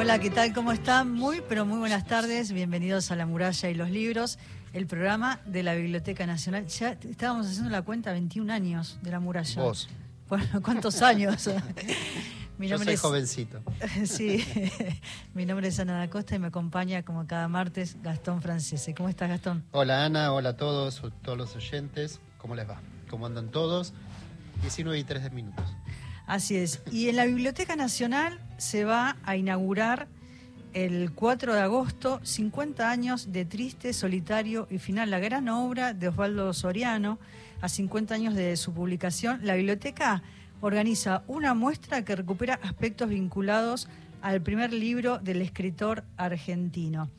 Hola, ¿qué tal? ¿Cómo están? Muy, pero muy buenas tardes. Bienvenidos a La Muralla y los Libros, el programa de la Biblioteca Nacional. Ya estábamos haciendo la cuenta, 21 años de La Muralla. Vos. Bueno, ¿cuántos años? Mi Yo soy jovencito. sí, mi nombre es Ana da Costa y me acompaña como cada martes Gastón Francese. ¿Cómo estás, Gastón? Hola, Ana. Hola a todos, todos los oyentes. ¿Cómo les va? ¿Cómo andan todos? 19 y 3 minutos. Así es. Y en la Biblioteca Nacional se va a inaugurar el 4 de agosto 50 años de Triste, Solitario y Final, la gran obra de Osvaldo Soriano, a 50 años de su publicación. La biblioteca organiza una muestra que recupera aspectos vinculados al primer libro del escritor argentino.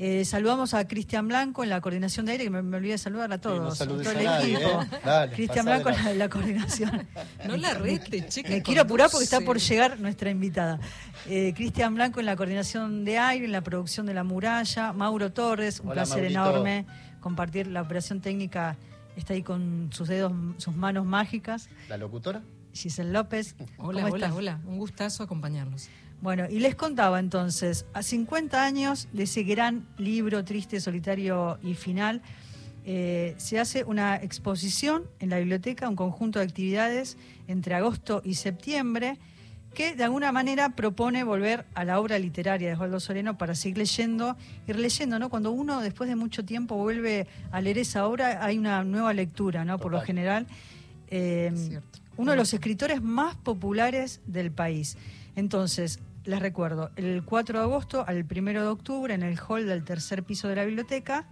Eh, saludamos a Cristian Blanco en la coordinación de aire, que me, olvidé de saludar a todos. todo el equipo. ¿eh? Cristian Blanco en la, coordinación. No la rete, chica. Me quiero apurar porque está por llegar nuestra invitada. Eh, Cristian Blanco en la coordinación de aire, en la producción de La Muralla. Mauro Torres, un placer enorme compartir la operación técnica. Está ahí con sus dedos, sus manos mágicas. ¿La locutora? Giselle López. Hola, hola, hola. Un gustazo acompañarlos. Bueno, y les contaba entonces, a 50 años de ese gran libro triste, solitario y final, eh, se hace una exposición en la biblioteca, un conjunto de actividades entre agosto y septiembre, que de alguna manera propone volver a la obra literaria de Osvaldo Soreno para seguir leyendo y releyendo, ¿no? Cuando uno después de mucho tiempo vuelve a leer esa obra, hay una nueva lectura, ¿no? Por lo general. Eh, uno de los escritores más populares del país. Entonces, les recuerdo, el 4 de agosto al 1 de octubre en el hall del tercer piso de la biblioteca,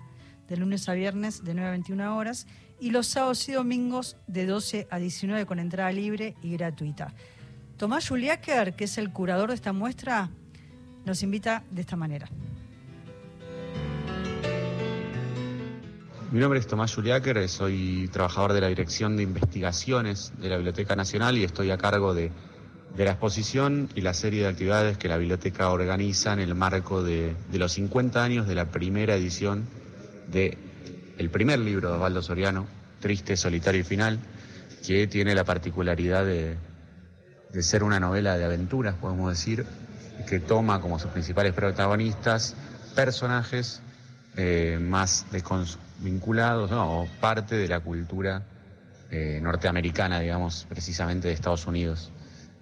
de lunes a viernes de 9 a 21 horas, y los sábados y domingos de 12 a 19 con entrada libre y gratuita. Tomás Juliáquer, que es el curador de esta muestra, nos invita de esta manera. Mi nombre es Tomás Juliáquer, soy trabajador de la Dirección de Investigaciones de la Biblioteca Nacional y estoy a cargo de de la exposición y la serie de actividades que la biblioteca organiza en el marco de, los 50 años de la primera edición de el primer libro de Osvaldo Soriano, Triste, Solitario y Final, que tiene la particularidad de, ser una novela de aventuras, podemos decir, que toma como sus principales protagonistas personajes eh, más vinculados o parte de la cultura eh, norteamericana, digamos, precisamente de Estados Unidos.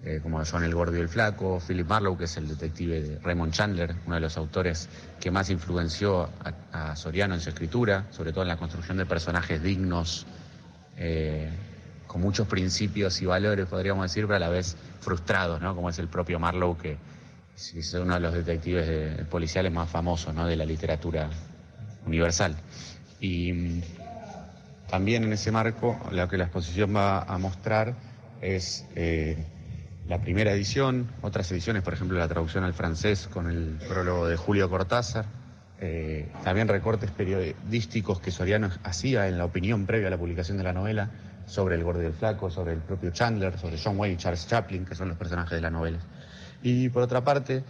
Eh, como son El Gordo y el Flaco, Philip Marlowe, que es el detective de Raymond Chandler, uno de los autores que más influenció a, Soriano en su escritura, sobre todo en la construcción de personajes dignos, eh, con muchos principios y valores, podríamos decir, pero a la vez frustrados, ¿no? como es el propio Marlowe, que es uno de los detectives policiales más famosos de la literatura universal. Y mm, también en ese marco, lo que la exposición va a mostrar es eh, la primera edición, otras ediciones, por ejemplo la traducción al francés con el prólogo de Julio Cortázar, eh, también recortes periodísticos que Soriano hacía en la opinión previa a la publicación de la novela sobre el gordo y el flaco, sobre el propio Chandler, sobre John Wayne y Charles Chaplin, que son los personajes de la novela. Y por otra parte,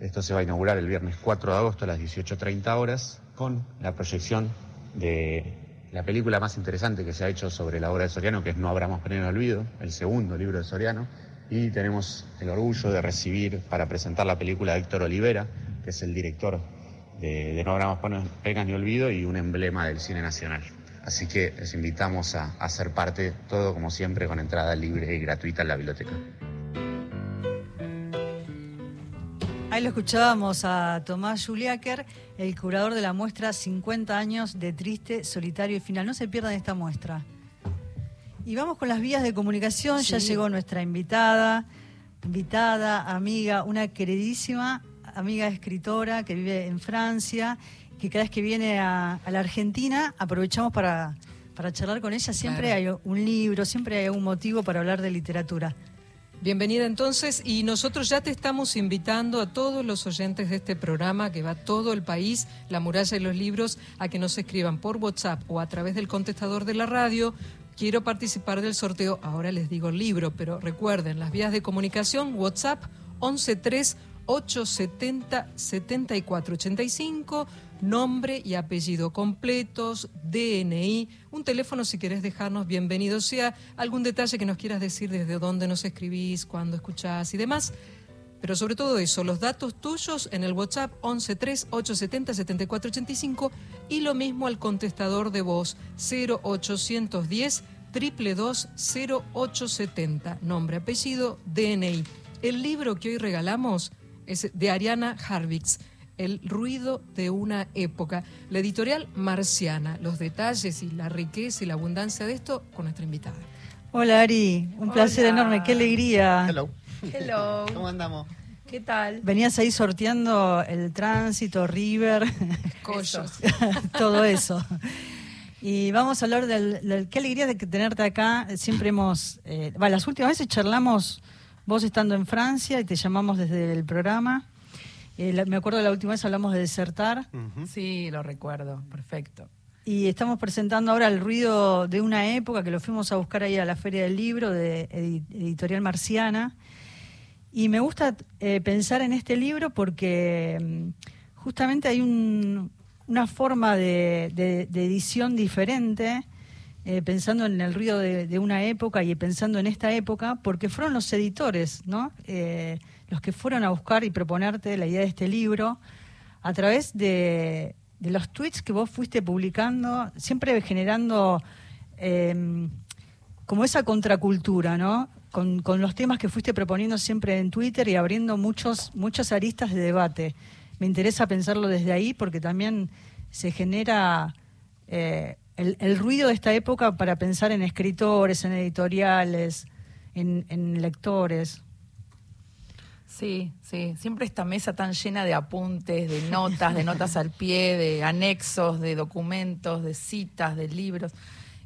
esto se va a inaugurar el viernes 4 de agosto a las 18.30 horas con la proyección de la película más interesante que se ha hecho sobre la obra de Soriano, que es No Abramos en Olvido, el segundo libro de Soriano, y tenemos el orgullo de recibir para presentar la película a Héctor Olivera, que es el director de, No Habrá Pegas ni Olvido y un emblema del cine nacional. Así que les invitamos a, a ser parte, todo como siempre, con entrada libre y gratuita en la biblioteca. Ahí lo escuchábamos a Tomás Juliáquer, el curador de la muestra 50 años de Triste, Solitario y Final. No se pierdan esta muestra. Y vamos con las vías de comunicación. Ya llegó nuestra invitada, invitada, amiga, una queridísima amiga escritora que vive en Francia, que cada vez que viene a, la Argentina aprovechamos para, para, charlar con ella. Siempre hay un libro, siempre hay un motivo para hablar de literatura. Bienvenida entonces y nosotros ya te estamos invitando a todos los oyentes de este programa que va a todo el país, La muralla y los libros, a que nos escriban por WhatsApp o a través del contestador de la radio quiero participar del sorteo, ahora les digo el libro, pero recuerden, las vías de comunicación, WhatsApp 113 870 7485, nombre y apellido completos, DNI, un teléfono si querés dejarnos bienvenido sea, algún detalle que nos quieras decir desde dónde nos escribís, cuándo escuchás y demás. Pero sobre todo eso, los datos tuyos en el WhatsApp 113-870-7485 y lo mismo al contestador de voz 0810 222 0870. Nombre, apellido, DNI. El libro que hoy regalamos es de Ariana Harvix. El ruido de una época. La editorial Marciana. Los detalles y la riqueza y la abundancia de esto con nuestra invitada. Hola Ari, un placer enorme, qué alegría. Hello. Hello. ¿Cómo andamos? ¿Qué tal? Venías ahí sorteando el tránsito, River, Collos. todo eso. Y vamos a hablar del, del- qué alegría de tenerte acá. Siempre hemos, eh, las últimas veces charlamos vos estando en Francia y te llamamos desde el programa. Eh, la- me acuerdo de la última vez hablamos de desertar. Sí, lo recuerdo. Perfecto. y estamos presentando ahora el ruido de una época que lo fuimos a buscar ahí a la Feria del Libro de Edi- Editorial Marciana. Y me gusta eh, pensar en este libro porque mm, justamente hay un- una forma de, edición diferente, eh, pensando en el ruido de, una época y pensando en esta época, porque fueron los editores, ¿no? Eh, los que fueron a buscar y proponerte la idea de este libro a través de, los tweets que vos fuiste publicando, siempre generando eh, como esa contracultura, ¿no? Con, con los temas que fuiste proponiendo siempre en Twitter y abriendo muchos, muchas aristas de debate. Me interesa pensarlo desde ahí porque también se genera eh, el, el ruido de esta época para pensar en escritores, en editoriales, en, lectores. Sí, sí. Siempre esta mesa tan llena de apuntes, de notas, de notas al pie, de anexos, de documentos, de citas, de libros.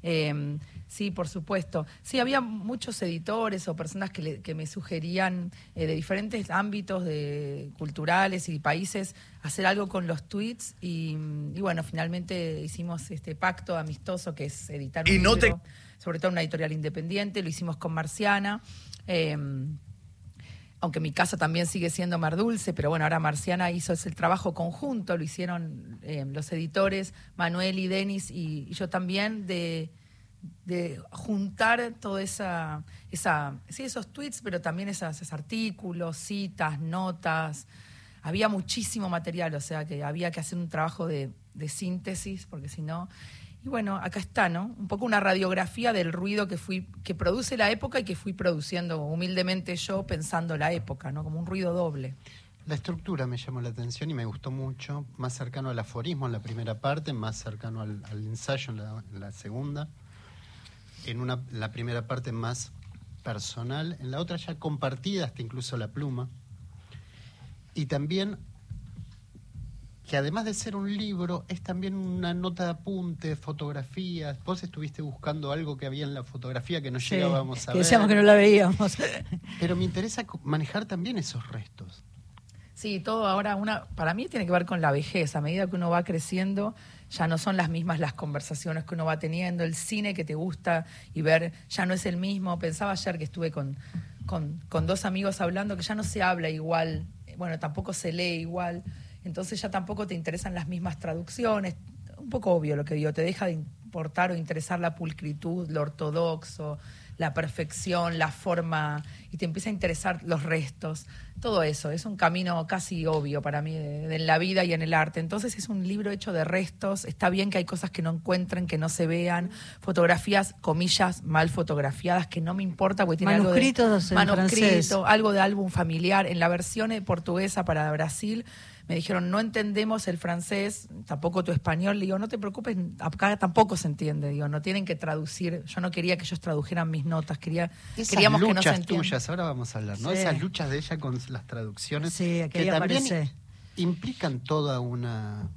Eh, sí, por supuesto. Sí, había muchos editores o personas que, le- que me sugerían eh, de diferentes ámbitos de, culturales y países hacer algo con los tweets y, y bueno, finalmente hicimos este pacto amistoso que es editar un Y no te- libro, sobre todo una editorial independiente, lo hicimos con Marciana. eh, aunque mi casa también sigue siendo Mar Dulce, pero bueno, ahora Marciana hizo ese trabajo conjunto, lo hicieron eh, los editores, Manuel y Denis y, y yo también, de, de juntar toda esa, esa, sí, esos tweets, pero también esas- esos artículos, citas, notas. Había muchísimo material, o sea que había que hacer un trabajo de, de síntesis, porque si no. Y bueno, acá está, ¿no? Un poco una radiografía del ruido que fui, que produce la época y que fui produciendo humildemente yo pensando la época, ¿no? Como un ruido doble. La estructura me llamó la atención y me gustó mucho, más cercano al aforismo en la primera parte, más cercano al, ensayo en en la segunda. En una, la primera parte más personal, en la otra ya compartida, hasta incluso la pluma. Y también que además de ser un libro, es también una nota de apunte, fotografías. Vos estuviste buscando algo que había en la fotografía que no Sí, llegábamos a que ver. decíamos que no la veíamos. Pero me interesa manejar también esos restos. Sí, todo ahora, una, para mí tiene que ver con la vejez. A medida que uno va creciendo, ya no son las mismas las conversaciones que uno va teniendo, el cine que te gusta y ver ya no es el mismo. Pensaba ayer que estuve con, con, dos amigos hablando que ya no se habla igual, bueno, tampoco se lee igual, entonces ya tampoco te interesan las mismas traducciones. Un poco obvio lo que digo, te deja de importar o interesar la pulcritud, lo ortodoxo, la perfección, la forma, y te empieza a interesar los restos. Todo eso es un camino casi obvio para mí de- de en la vida y en el arte. Entonces es un libro hecho de restos. Está bien que hay cosas que no encuentren, que no se vean, fotografías, comillas, mal fotografiadas, que no me importa porque tiene Manuscritos algo de manuscrito, francés. algo de álbum familiar. En la versión portuguesa para Brasil me dijeron, no entendemos el francés, tampoco tu español. Le digo, no te preocupes, acá tampoco se entiende. Digo, no tienen que traducir. Yo no quería que ellos tradujeran mis notas, quería, Esas queríamos que no se luchas tuyas, ahora vamos a hablar, ¿no? Sí. Esas luchas de ella con las traducciones Sí, que también aparece. implican toda una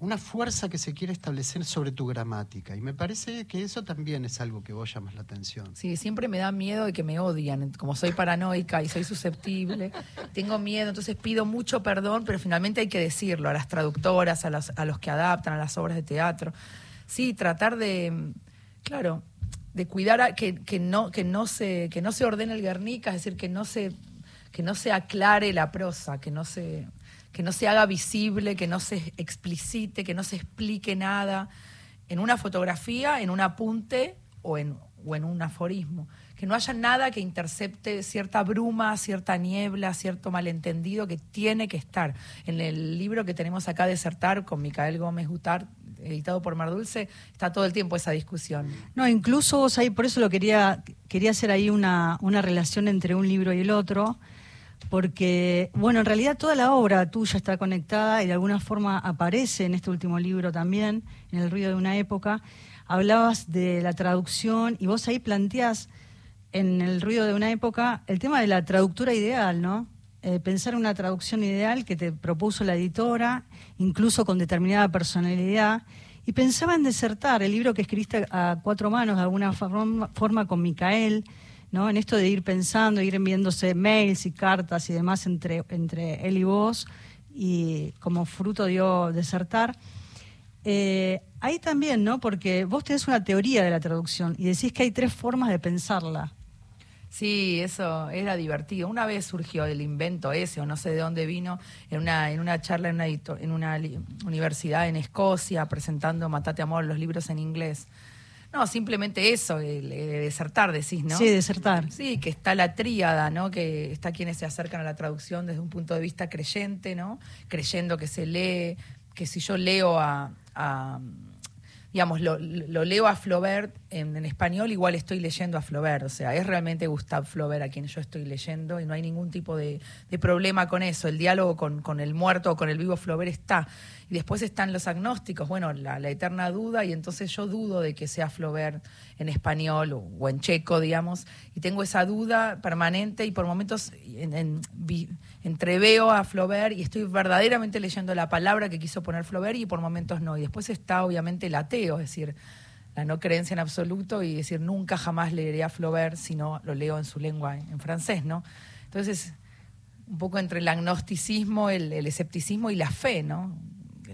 una fuerza que se quiere establecer sobre tu gramática y me parece que eso también es algo que vos llamas la atención. Sí, siempre me da miedo de que me odian. Como soy paranoica y soy susceptible, tengo miedo, entonces pido mucho perdón, pero finalmente hay que decirlo a las traductoras, a los, a los que adaptan, a las obras de teatro. Sí, tratar de, claro, de cuidar a- que, que no, que, no se, que no se ordene el Guernica, es decir, que no se, que no se aclare la prosa, que no se, que no se haga visible, que no se explicite, que no se explique nada en una fotografía, en un apunte o en, o en un aforismo. Que no haya nada que intercepte cierta bruma, cierta niebla, cierto malentendido que tiene que estar. En el libro que tenemos acá, Desertar, con Micael Gómez Gutard, editado por Mar Dulce, está todo el tiempo esa discusión. No, incluso vos ahí, por eso lo quería, quería hacer ahí una, una relación entre un libro y el otro, porque, bueno, en realidad toda la obra tuya está conectada y de alguna forma aparece en este último libro también, en El ruido de una época. Hablabas de la traducción y vos ahí planteás en El ruido de una época el tema de la traductura ideal, ¿no? Eh, pensar una traducción ideal que te propuso la editora, incluso con determinada personalidad. Y pensaba en desertar, el libro que escribiste a cuatro manos, de alguna forma, con Micael, ¿no? en esto de ir pensando, ir enviándose mails y cartas y demás entre, entre él y vos, y como fruto dio desertar. Eh, ahí también, ¿no? Porque vos tenés una teoría de la traducción y decís que hay tres formas de pensarla. Sí, eso era divertido. Una vez surgió el invento ese, o no sé de dónde vino, en una, en una charla en una, en una universidad en Escocia, presentando Matate Amor, los libros en inglés. No, simplemente eso, el, desertar, decís, ¿no? Sí, desertar. Sí, que está la tríada, ¿no? Que está quienes se acercan a la traducción desde un punto de vista creyente, ¿no? Creyendo que se lee, que si yo leo a digamos, lo, leo a Flaubert en, español, igual estoy leyendo a Flaubert. O sea, es realmente Gustave Flaubert a quien yo estoy leyendo y no hay ningún tipo de, problema con eso. El diálogo con, con, el muerto o con el vivo Flaubert está. Y después están los agnósticos, bueno, la, eterna duda, y entonces yo dudo de que sea Flaubert en español o, en checo, digamos, y tengo esa duda permanente y por momentos entreveo a Flaubert y estoy verdaderamente leyendo la palabra que quiso poner Flaubert y por momentos no. Y después está obviamente el ateo, es decir, la no creencia en absoluto y decir nunca jamás leeré a Flaubert si no lo leo en su lengua, en francés, ¿no? Entonces, un poco entre el agnosticismo, el, el escepticismo y la fe, ¿no?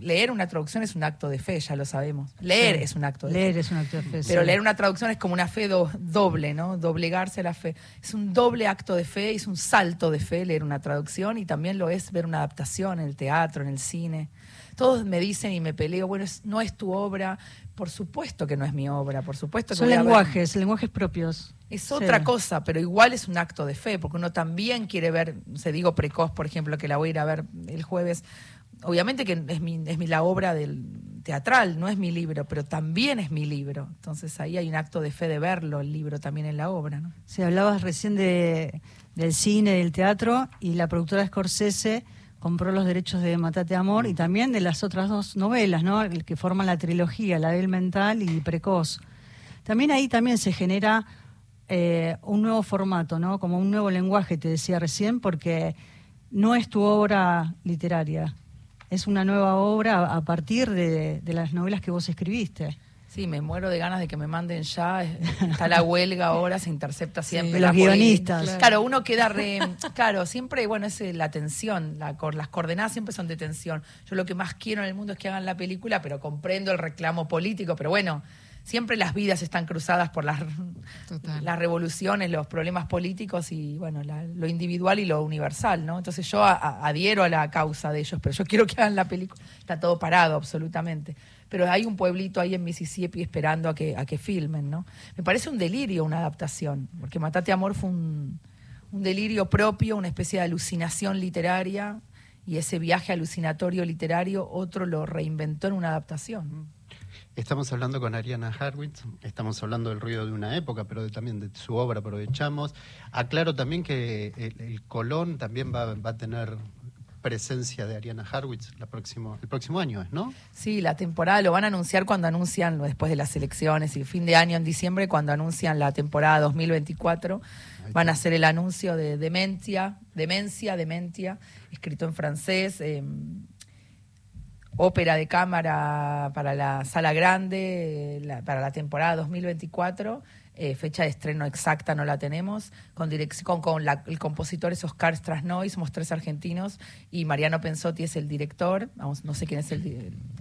Leer una traducción es un acto de fe, ya lo sabemos. Leer es un acto de leer fe. es un acto de fe. Pero leer una traducción es como una fe doble, ¿no? Doblegarse la fe. Es un doble acto de fe, es un salto de fe leer una traducción y también lo es ver una adaptación en el teatro, en el cine. Todos me dicen y me peleo, bueno, no es tu obra. Por supuesto que no es mi obra, por supuesto que Son lenguajes, lenguajes propios. Es otra cosa, pero igual es un acto de fe, porque uno también quiere ver, se digo precoz, por ejemplo, que la voy a ir a ver el jueves, obviamente que es mi, es mi, la obra del teatral, no es mi libro, pero también es mi libro. Entonces ahí hay un acto de fe de verlo, el libro también en la obra. ¿no? Sí, hablabas recién de, del cine, del teatro, y la productora Scorsese compró los derechos de Matate Amor y también de las otras dos novelas, ¿no? que forman la trilogía, La del Mental y Precoz. También ahí también se genera eh, un nuevo formato, ¿no? como un nuevo lenguaje, te decía recién, porque no es tu obra literaria, es una nueva obra a partir de, las novelas que vos escribiste. Sí, me muero de ganas de que me manden ya. Está la huelga ahora, se intercepta siempre. los guionistas. Claro. uno queda re. Claro, siempre, bueno, es la tensión. La, las coordenadas siempre son de tensión. Yo lo que más quiero en el mundo es que hagan la película, pero comprendo el reclamo político. Pero bueno, siempre las vidas están cruzadas por las, las revoluciones, los problemas políticos y bueno, lo individual y lo universal, ¿no? Entonces yo adhiero a la causa de ellos, pero yo quiero que hagan la película. Está todo parado, absolutamente. Pero hay un pueblito ahí en Mississippi esperando a que, a que filmen, ¿no? Me parece un delirio una adaptación, porque Matate Amor fue un, un delirio propio, una especie de alucinación literaria, y ese viaje alucinatorio literario otro lo reinventó en una adaptación. Estamos hablando con Ariana Harwitz, estamos hablando del ruido de una época, pero también de su obra aprovechamos. Aclaro también que el, Colón también va, a tener presencia de Ariana Harwitz la próximo, el próximo año, ¿no? Sí, la temporada lo van a anunciar cuando anuncian, después de las elecciones y fin de año en diciembre, cuando anuncian la temporada 2024, van a hacer el anuncio de Demencia, Demencia, Dementia, escrito en francés. Eh, ópera de cámara para la sala grande, para la temporada 2024. Eh, fecha de estreno exacta no la tenemos. Con, dirección, con, el compositor es Oscar Strasnoy, somos tres argentinos, y Mariano Pensotti es el director. Vamos, no sé quién es el,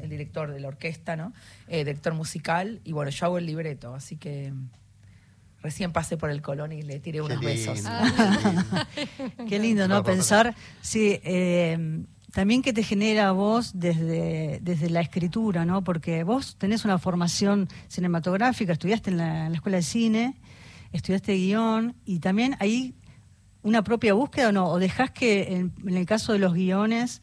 director de la orquesta, ¿no? Eh, director musical. Y bueno, yo hago el libreto, así que recién pasé por el Colón y le tiré unos besos. qué lindo, ¿no? Pensar, sí, eh, también que te genera vos desde, desde la escritura, ¿no? Porque vos tenés una formación cinematográfica, estudiaste en la, Escuela de Cine estudiaste guion y también ahí una propia búsqueda o no, o dejás que en, el caso de los guiones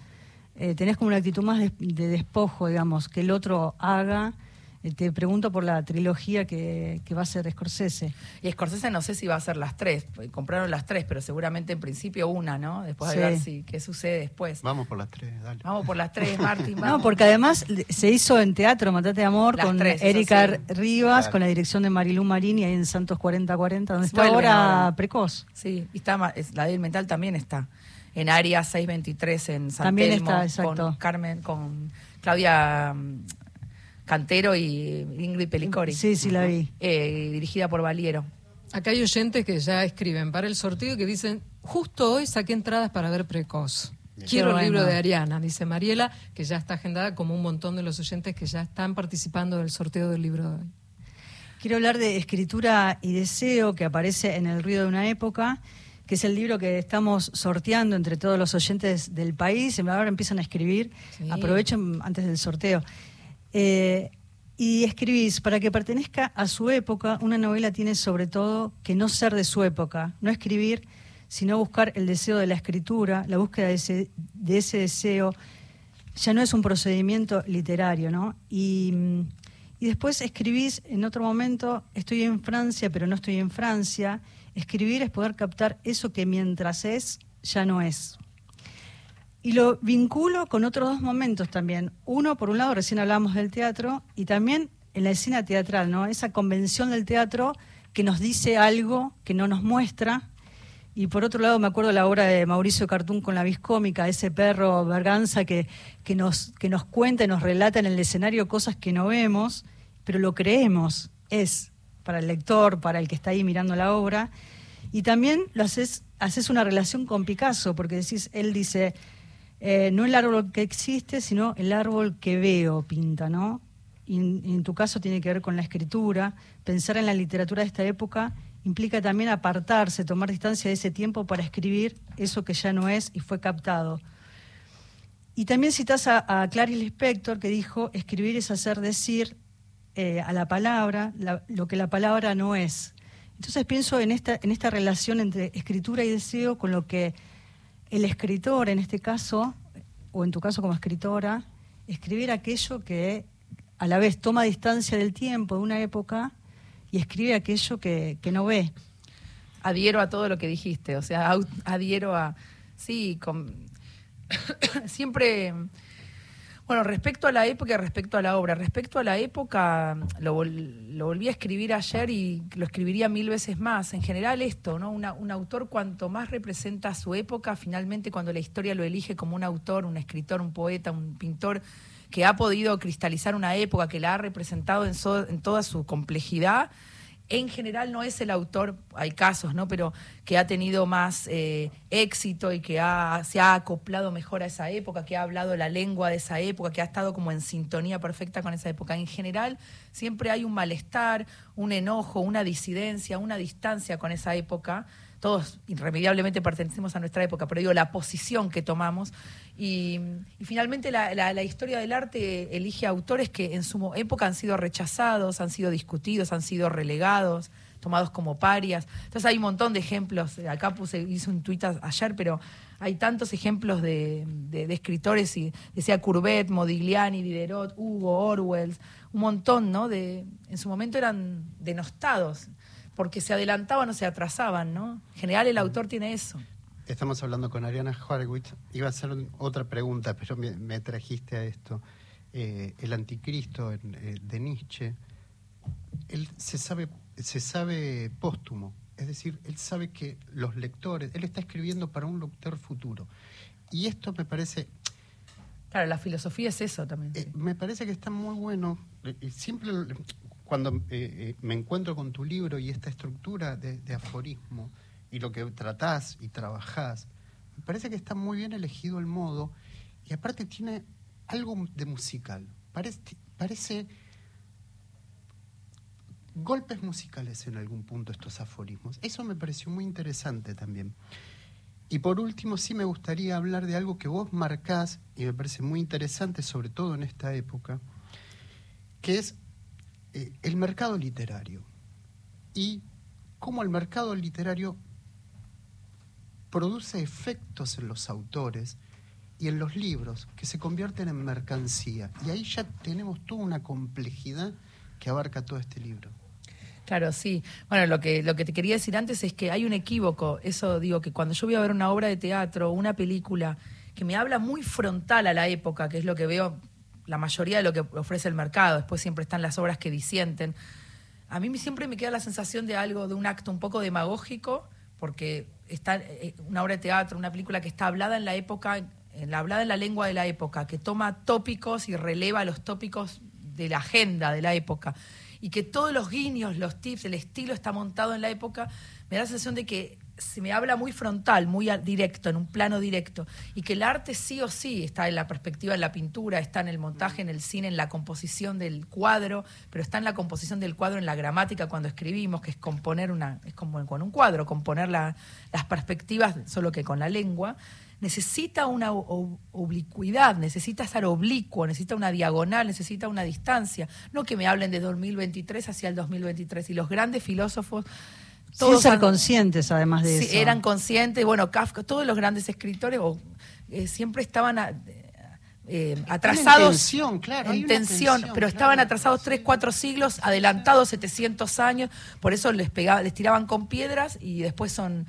eh, tenés como una actitud más de, de despojo, digamos, que el otro haga te pregunto por la trilogía que, va a ser Scorsese. Y Scorsese no sé si va a ser las tres, compraron las tres, pero seguramente en principio una, ¿no? Después de ver si, qué sucede después. Vamos por las tres, dale. Vamos por las tres, Martín. No, porque además se hizo en teatro Matate de Amor con Erika Rivas, con la dirección de Marilú Marini ahí en Santos 4040, donde está ahora, Precoz. Sí, y está, la del mental también está. En área 623 en San También está, exacto. Con Carmen, con Claudia Cantero y Ingrid Pelicori. Sí, sí, la vi. Eh, dirigida por Valiero. Acá hay oyentes que ya escriben para el sorteo que dicen, justo hoy saqué entradas para ver Precoz. Quiero el libro de Ariana, dice Mariela, que ya está agendada como un montón de los oyentes que ya están participando del sorteo del libro de hoy. Quiero hablar de escritura y deseo que aparece en El ruido de una época, que es el libro que estamos sorteando entre todos los oyentes del país. Ahora empiezan a escribir. Aprovecho antes del sorteo. Eh, y escribís, para que pertenezca a su época, una novela tiene sobre todo que no ser de su época, no escribir, sino buscar el deseo de la escritura, la búsqueda de ese, de ese deseo, ya no es un procedimiento literario, ¿no? Y, y después escribís en otro momento, estoy en Francia, pero no estoy en Francia. Escribir es poder captar eso que mientras es, ya no es. Y lo vinculo con otros dos momentos también. Uno, por un lado, recién hablábamos del teatro, y también en la escena teatral, ¿no? Esa convención del teatro que nos dice algo, que no nos muestra. Y por otro lado, me acuerdo la obra de Mauricio Cartún con la viscómica, ese perro Berganza que, que, nos, que nos cuenta nos relata en el escenario cosas que no vemos, pero lo creemos. Es para el lector, para el que está ahí mirando la obra. Y también lo haces, haces una relación con Picasso, porque decís, él dice, eh, no el árbol que existe, sino el árbol que veo, pinta, ¿no? Y en, tu caso tiene que ver con la escritura. Pensar en la literatura de esta época implica también apartarse, tomar distancia de ese tiempo para escribir eso que ya no es y fue captado. Y también citas a, Clarice Lispector que dijo, escribir es hacer decir eh, a la palabra lo que la palabra no es. Entonces pienso en esta, en esta relación entre escritura y deseo con lo que el escritor, en este caso, o en tu caso como escritora, escribir aquello que a la vez toma distancia del tiempo, de una época, y escribe aquello que, que no ve. Adhiero a todo lo que dijiste, o sea, adhiero a, sí, siempre bueno, respecto a la época respecto a la obra. Respecto a la época, lo, volví a escribir ayer y lo escribiría mil veces más. En general esto, ¿no? un autor cuanto más representa su época, finalmente cuando la historia lo elige como un autor, un escritor, un poeta, un pintor que ha podido cristalizar una época, que la ha representado en, en toda su complejidad, en general no es el autor, hay casos, ¿no? Pero que ha tenido más eh, éxito y que se ha acoplado mejor a esa época, que ha hablado la lengua de esa época, que ha estado como en sintonía perfecta con esa época. En general siempre hay un malestar, un enojo, una disidencia, una distancia con esa época todos irremediablemente pertenecemos a nuestra época, pero digo, la posición que tomamos. Y, finalmente la, historia del arte elige autores que en su época han sido rechazados, han sido discutidos, han sido relegados, tomados como parias. Entonces hay un montón de ejemplos, acá puse, hice un tuit ayer, pero hay tantos ejemplos de, escritores, y decía Courbet, Modigliani, Diderot, Hugo, Orwell, un montón, ¿no? De, en su momento eran denostados porque se adelantaban o se atrasaban, ¿no? En general el autor tiene eso. Estamos hablando con Ariana Horowitz. Iba a hacer otra pregunta, pero me, trajiste a esto. Eh, el anticristo eh, de Nietzsche, él se sabe, se sabe póstumo. Es decir, él sabe que los lectores, él está escribiendo para un lector futuro. Y esto me parece... Claro, la filosofía es eso también. Eh, me parece que está muy bueno. Siempre cuando eh, eh, me encuentro con tu libro y esta estructura de, aforismo y lo que tratás y trabajás, me parece que está muy bien elegido el modo y aparte tiene algo de musical. Parece, parece golpes musicales en algún punto estos aforismos. Eso me pareció muy interesante también. Y por último, sí me gustaría hablar de algo que vos marcás y me parece muy interesante, sobre todo en esta época, que es eh, el mercado literario y cómo el mercado literario produce efectos en los autores y en los libros que se convierten en mercancía. Y ahí ya tenemos toda una complejidad que abarca todo este libro. Claro, sí. Bueno, lo que, lo que te quería decir antes es que hay un equívoco. Eso digo, que cuando yo voy a ver una obra de teatro, una película, que me habla muy frontal a la época, que es lo que veo la mayoría de lo que ofrece el mercado, después siempre están las obras que disienten. A mí siempre me queda la sensación de algo, de un acto un poco demagógico, porque está eh, una obra de teatro, una película que está hablada en la época, en la, hablada en la lengua de la época, que toma tópicos y releva los tópicos de la agenda de la época y que todos los guiños, los tips, el estilo está montado en la época, me da la sensación de que se me habla muy frontal, muy directo, en un plano directo, y que el arte sí o sí está en la perspectiva, en la pintura, está en el montaje, en el cine, en la composición del cuadro, pero está en la composición del cuadro, en la gramática cuando escribimos, que es componer una, es como con un cuadro, componer las perspectivas, solo que con la lengua necesita una oblicuidad, necesita estar oblicuo, necesita una diagonal, necesita una distancia. No que me hablen de 2023 hacia el 2023. Y los grandes filósofos... Todos ser conscientes, además de eso. Eran conscientes. Bueno, Kafka, todos los grandes escritores eh, siempre estaban... eh, atrasados claro, en tensión, pero estaban atrasados tres, cuatro siglos, adelantados 700 años, por eso les pegaba, les tiraban con piedras y después son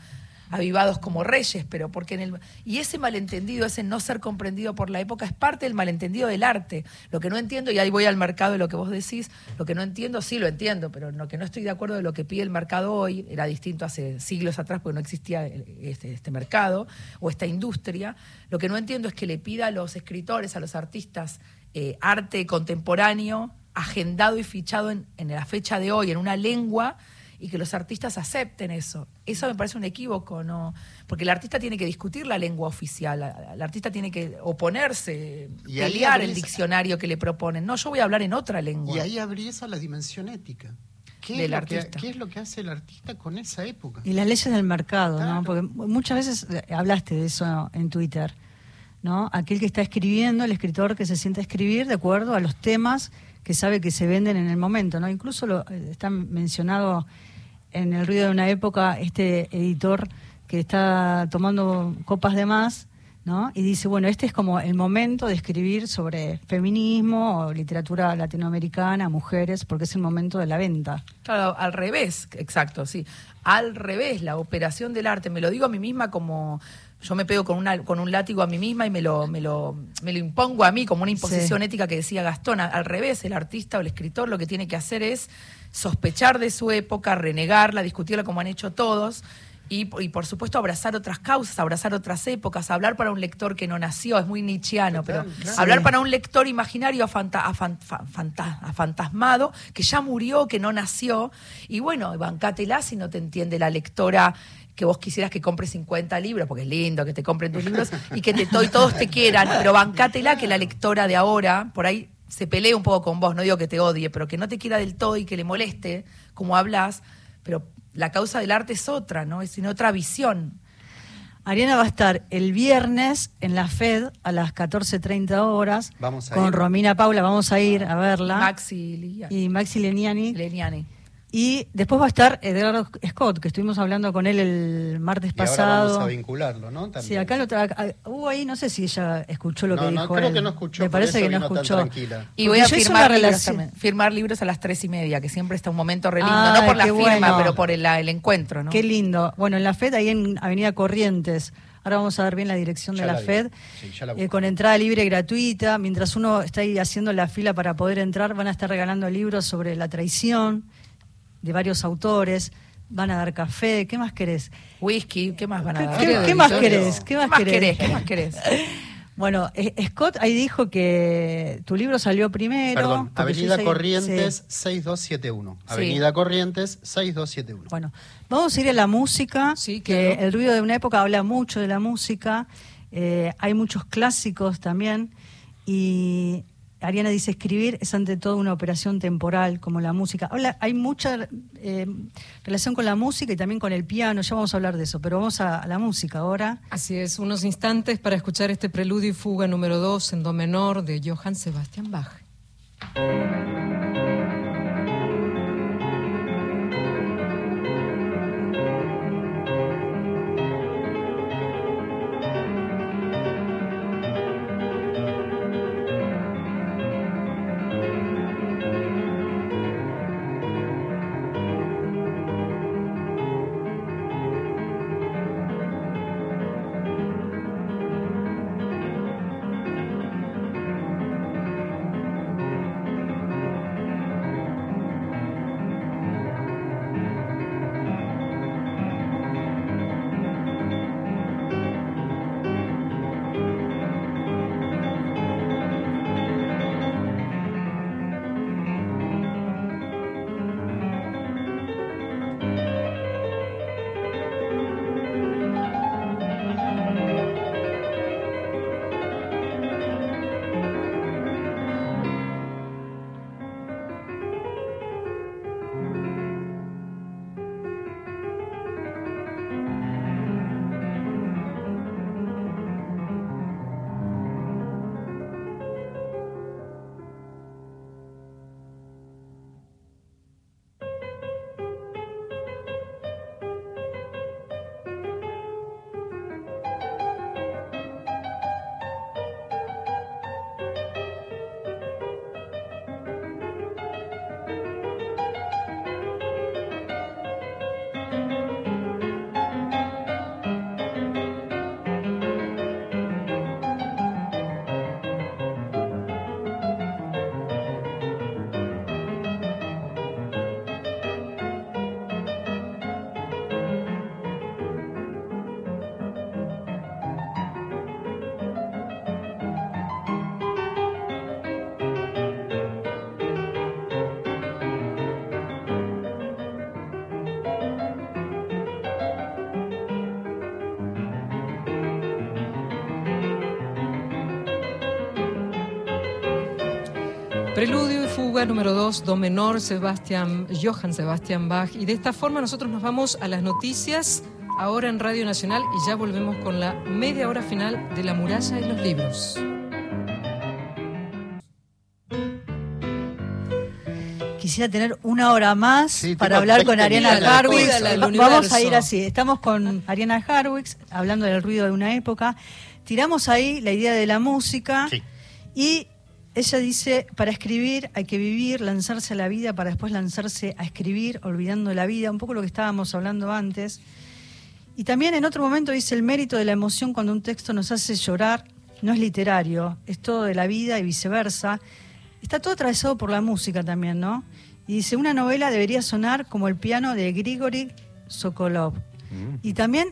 avivados como reyes, pero porque en el y ese malentendido, ese no ser comprendido por la época es parte del malentendido del arte. Lo que no entiendo y ahí voy al mercado de lo que vos decís, lo que no entiendo sí lo entiendo, pero lo que no estoy de acuerdo de lo que pide el mercado hoy era distinto hace siglos atrás porque no existía este, este mercado o esta industria. Lo que no entiendo es que le pida a los escritores, a los artistas eh, arte contemporáneo agendado y fichado en, en la fecha de hoy en una lengua y que los artistas acepten eso. Eso me parece un equívoco, ¿no? Porque el artista tiene que discutir la lengua oficial, el artista tiene que oponerse, y pelear el diccionario que le proponen. No, yo voy a hablar en otra lengua. Y ahí habría la dimensión ética. ¿Qué, es artista. ¿Qué es lo que hace el artista con esa época? Y las leyes del mercado, ¿no? Porque muchas veces eh, hablaste de eso en Twitter, ¿no? Aquel que está escribiendo, el escritor que se siente a escribir de acuerdo a los temas que sabe que se venden en el momento, ¿no? Incluso lo, eh, está mencionado en el ruido de una época este editor que está tomando copas de más, ¿no? Y dice, bueno, este es como el momento de escribir sobre feminismo o literatura latinoamericana, mujeres, porque es el momento de la venta. Claro, al revés, exacto, sí. Al revés, la operación del arte, me lo digo a mí misma como yo me pego con, una, con un látigo a mí misma y me lo, me lo, me lo impongo a mí como una imposición ética que decía Gastón. Al revés, el artista o el escritor lo que tiene que hacer es sospechar de su época, renegarla, discutirla como han hecho todos. Y, por supuesto abrazar otras causas, abrazar otras épocas, hablar para un lector que no nació, es muy nietzscheano, pero hablar para un lector imaginario afantasmado, que ya murió, que no nació, y bueno, bancátela si no te entiende la lectora que vos quisieras que compre 50 libros, porque es lindo que te compren tus libros, y que te, todos te quieran, pero bancátela que la lectora de ahora, por ahí se pelee un poco con vos, no digo que te odie, pero que no te quiera del todo y que le moleste como hablas, pero la causa del arte es otra, ¿no? Es en otra visión. Ariana va a estar el viernes en la FED a las 14.30 horas con Romina Paula, vamos a ir a verla. Maxi y Maxi Leniani. Leniani. Y después va a estar Eduardo Scott, que estuvimos hablando con él el martes pasado. Ahora vamos a vincularlo, ¿no? Sí, acá lo hubo ahí, no sé si ella escuchó lo que dijo. No, creo que no escuchó. Me parece que no escuchó. Y voy a firmar libros, firmar libros a las tres y media, que siempre está un momento re lindo. no por la firma, pero por el, encuentro, ¿no? Qué lindo. Bueno, en la FED, ahí en Avenida Corrientes. Ahora vamos a ver bien la dirección de la, FED, eh, con entrada libre y gratuita. Mientras uno está ahí haciendo la fila para poder entrar, van a estar regalando libros sobre la traición, de varios autores, van a dar café, ¿qué más querés? Whisky, ¿qué más van a dar? ¿Qué, más querés? ¿Qué más, querés? ¿Qué más querés? Bueno, eh, Scott ahí dijo que tu libro salió primero. Perdón, Avenida Corrientes 6271. Avenida Corrientes 6271. Bueno, vamos a ir a la música, sí, que el ruido de una época habla mucho de la música. Eh, hay muchos clásicos también. Y Ariana dice, escribir es ante todo una operación temporal, como la música. Hay mucha eh, relación con la música y también con el piano, ya vamos a hablar de eso, pero vamos a, la música ahora. Así es, unos instantes para escuchar este preludio y fuga número 2 en do menor de Johann Sebastian Bach. Preludio y fuga número 2, do menor, Sebastián, Johann Sebastian Bach. Y de esta forma nosotros nos vamos a las noticias ahora en Radio Nacional y ya volvemos con la media hora final de La muralla y los libros. Quisiera tener una hora más Sí, para hablar con 20 Ariana el Vamos a ir así. Estamos con Ariana Harwitz hablando del ruido de una época. Tiramos ahí la idea de la música Sí. y ella dice, para escribir hay que vivir, lanzarse a la vida para después lanzarse a escribir, olvidando la vida, un poco lo que estábamos hablando antes. Y también en otro momento dice el mérito de la emoción cuando un texto nos hace llorar no es literario, es todo de la vida y viceversa. Está todo atravesado por la música también, ¿no? Y dice, una novela debería sonar como el piano de Grigory Sokolov. Y también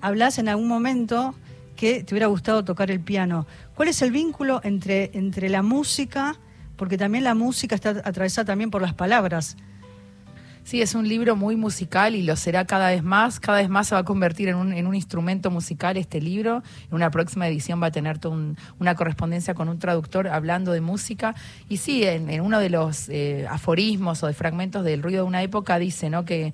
hablas en algún momento que te hubiera gustado tocar el piano. ¿Cuál es el vínculo entre, entre la música? Porque también la música está atravesada también por las palabras. Sí, es un libro muy musical y lo será cada vez más. Cada vez más se va a convertir en un, en un instrumento musical este libro. En una próxima edición va a tener una correspondencia con un traductor hablando de música. Y sí, en, en uno de los eh, aforismos o de fragmentos del ruido de una época dice ¿no? que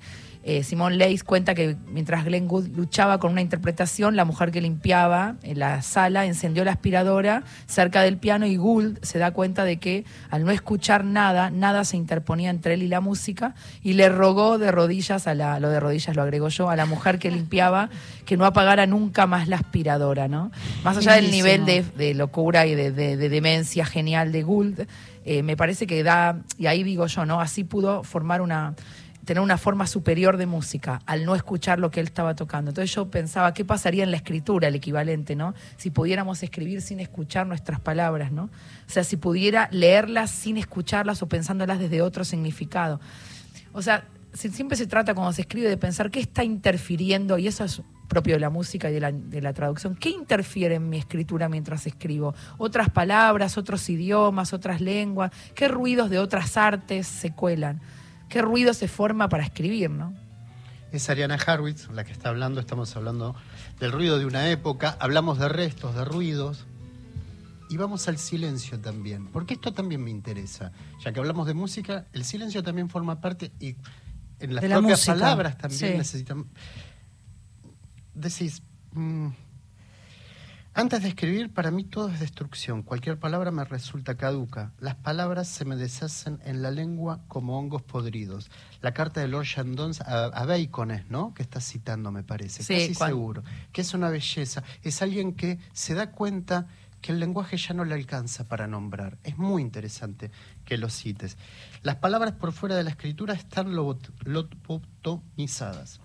eh, Simón Leys cuenta que mientras Glenn Gould luchaba con una interpretación, la mujer que limpiaba en la sala encendió la aspiradora cerca del piano y Gould se da cuenta de que al no escuchar nada, nada se interponía entre él y la música y le rogó de rodillas a la, lo de rodillas lo agrego yo, a la mujer que limpiaba que no apagara nunca más la aspiradora, ¿no? Más allá del nivel de, de locura y de, de- de demencia genial de Gould, eh, me parece que da, y ahí digo yo, ¿no? Así pudo formar una tener una forma superior de música al no escuchar lo que él estaba tocando. Entonces yo pensaba, ¿qué pasaría en la escritura, el equivalente, ¿no? Si pudiéramos escribir sin escuchar nuestras palabras, ¿no? O sea, si pudiera leerlas sin escucharlas o pensándolas desde otro significado. O sea, si- siempre se trata cuando se escribe de pensar qué está interfiriendo, y eso es propio de la música y de la, de la traducción, ¿qué interfiere en mi escritura mientras escribo? Otras palabras, otros idiomas, otras lenguas, qué ruidos de otras artes se cuelan, qué ruido se forma para escribir, ¿no? Es Ariana Harwitz la que está hablando, estamos hablando del ruido de una época, hablamos de restos, de ruidos, y vamos al silencio también, porque esto también me interesa. Ya que hablamos de música, el silencio también forma parte y en las De propias palabras también sí. necesitan... Decís, mm, antes de escribir, para mí todo es destrucción. Cualquier palabra me resulta caduca. Las palabras se me deshacen en la lengua como hongos podridos. La carta de Lord Shandon a, a Bacon es, ¿no? Que está citando, me parece. Sí, Casi seguro. Que es una belleza. Es alguien que se da cuenta que el lenguaje ya no le alcanza para nombrar. Es muy interesante que lo cites. Las palabras por fuera de la escritura están lobot- lobotomizadas.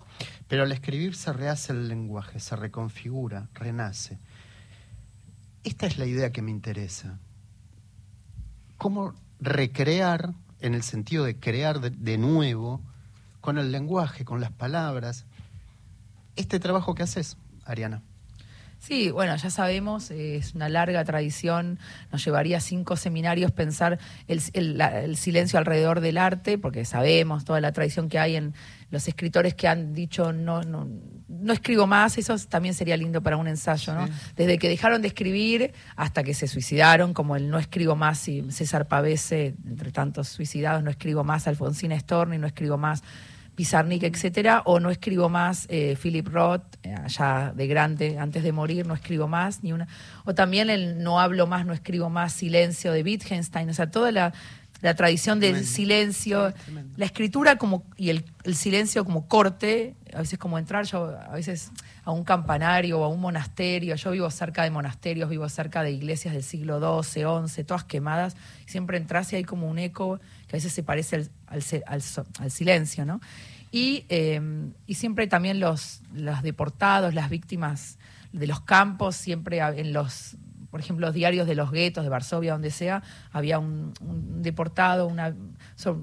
Pero al escribir se rehace el lenguaje, se reconfigura, renace. Esta es la idea que me interesa. ¿Cómo recrear, en el sentido de crear de, nuevo, con el lenguaje, con las palabras, este trabajo que haces, Ariana? Sí, bueno, ya sabemos, es una larga tradición, nos llevaría cinco seminarios pensar el silencio alrededor del arte, porque sabemos toda la tradición que hay en los escritores que han dicho no, no, no escribo más, eso también sería lindo para un ensayo, ¿no? Sí. Desde que dejaron de escribir hasta que se suicidaron, como el no escribo más y César Pavese, entre tantos suicidados, no escribo más Alfonsina Storni, no escribo más Pizarnik, etcétera, o no escribo más eh, Philip Roth, eh, allá de grande, antes de morir, no escribo más, ni una. O también el no hablo más, no escribo más, silencio de Wittgenstein, o sea, toda la, la tradición del Tremendo. silencio, tremendo. la escritura como y el, el silencio como corte, a veces como entrar yo a veces a un campanario o a un monasterio, yo vivo cerca de monasterios, vivo cerca de iglesias del siglo XII, XI, todas quemadas, siempre entras y hay como un eco que a veces se parece al, al, se- al so- al silencio, ¿no? Y, eh, y siempre también los, los deportados, las víctimas de los campos, siempre en los, por ejemplo, los diarios de los guetos de Varsovia, donde sea, había un, un deportado una,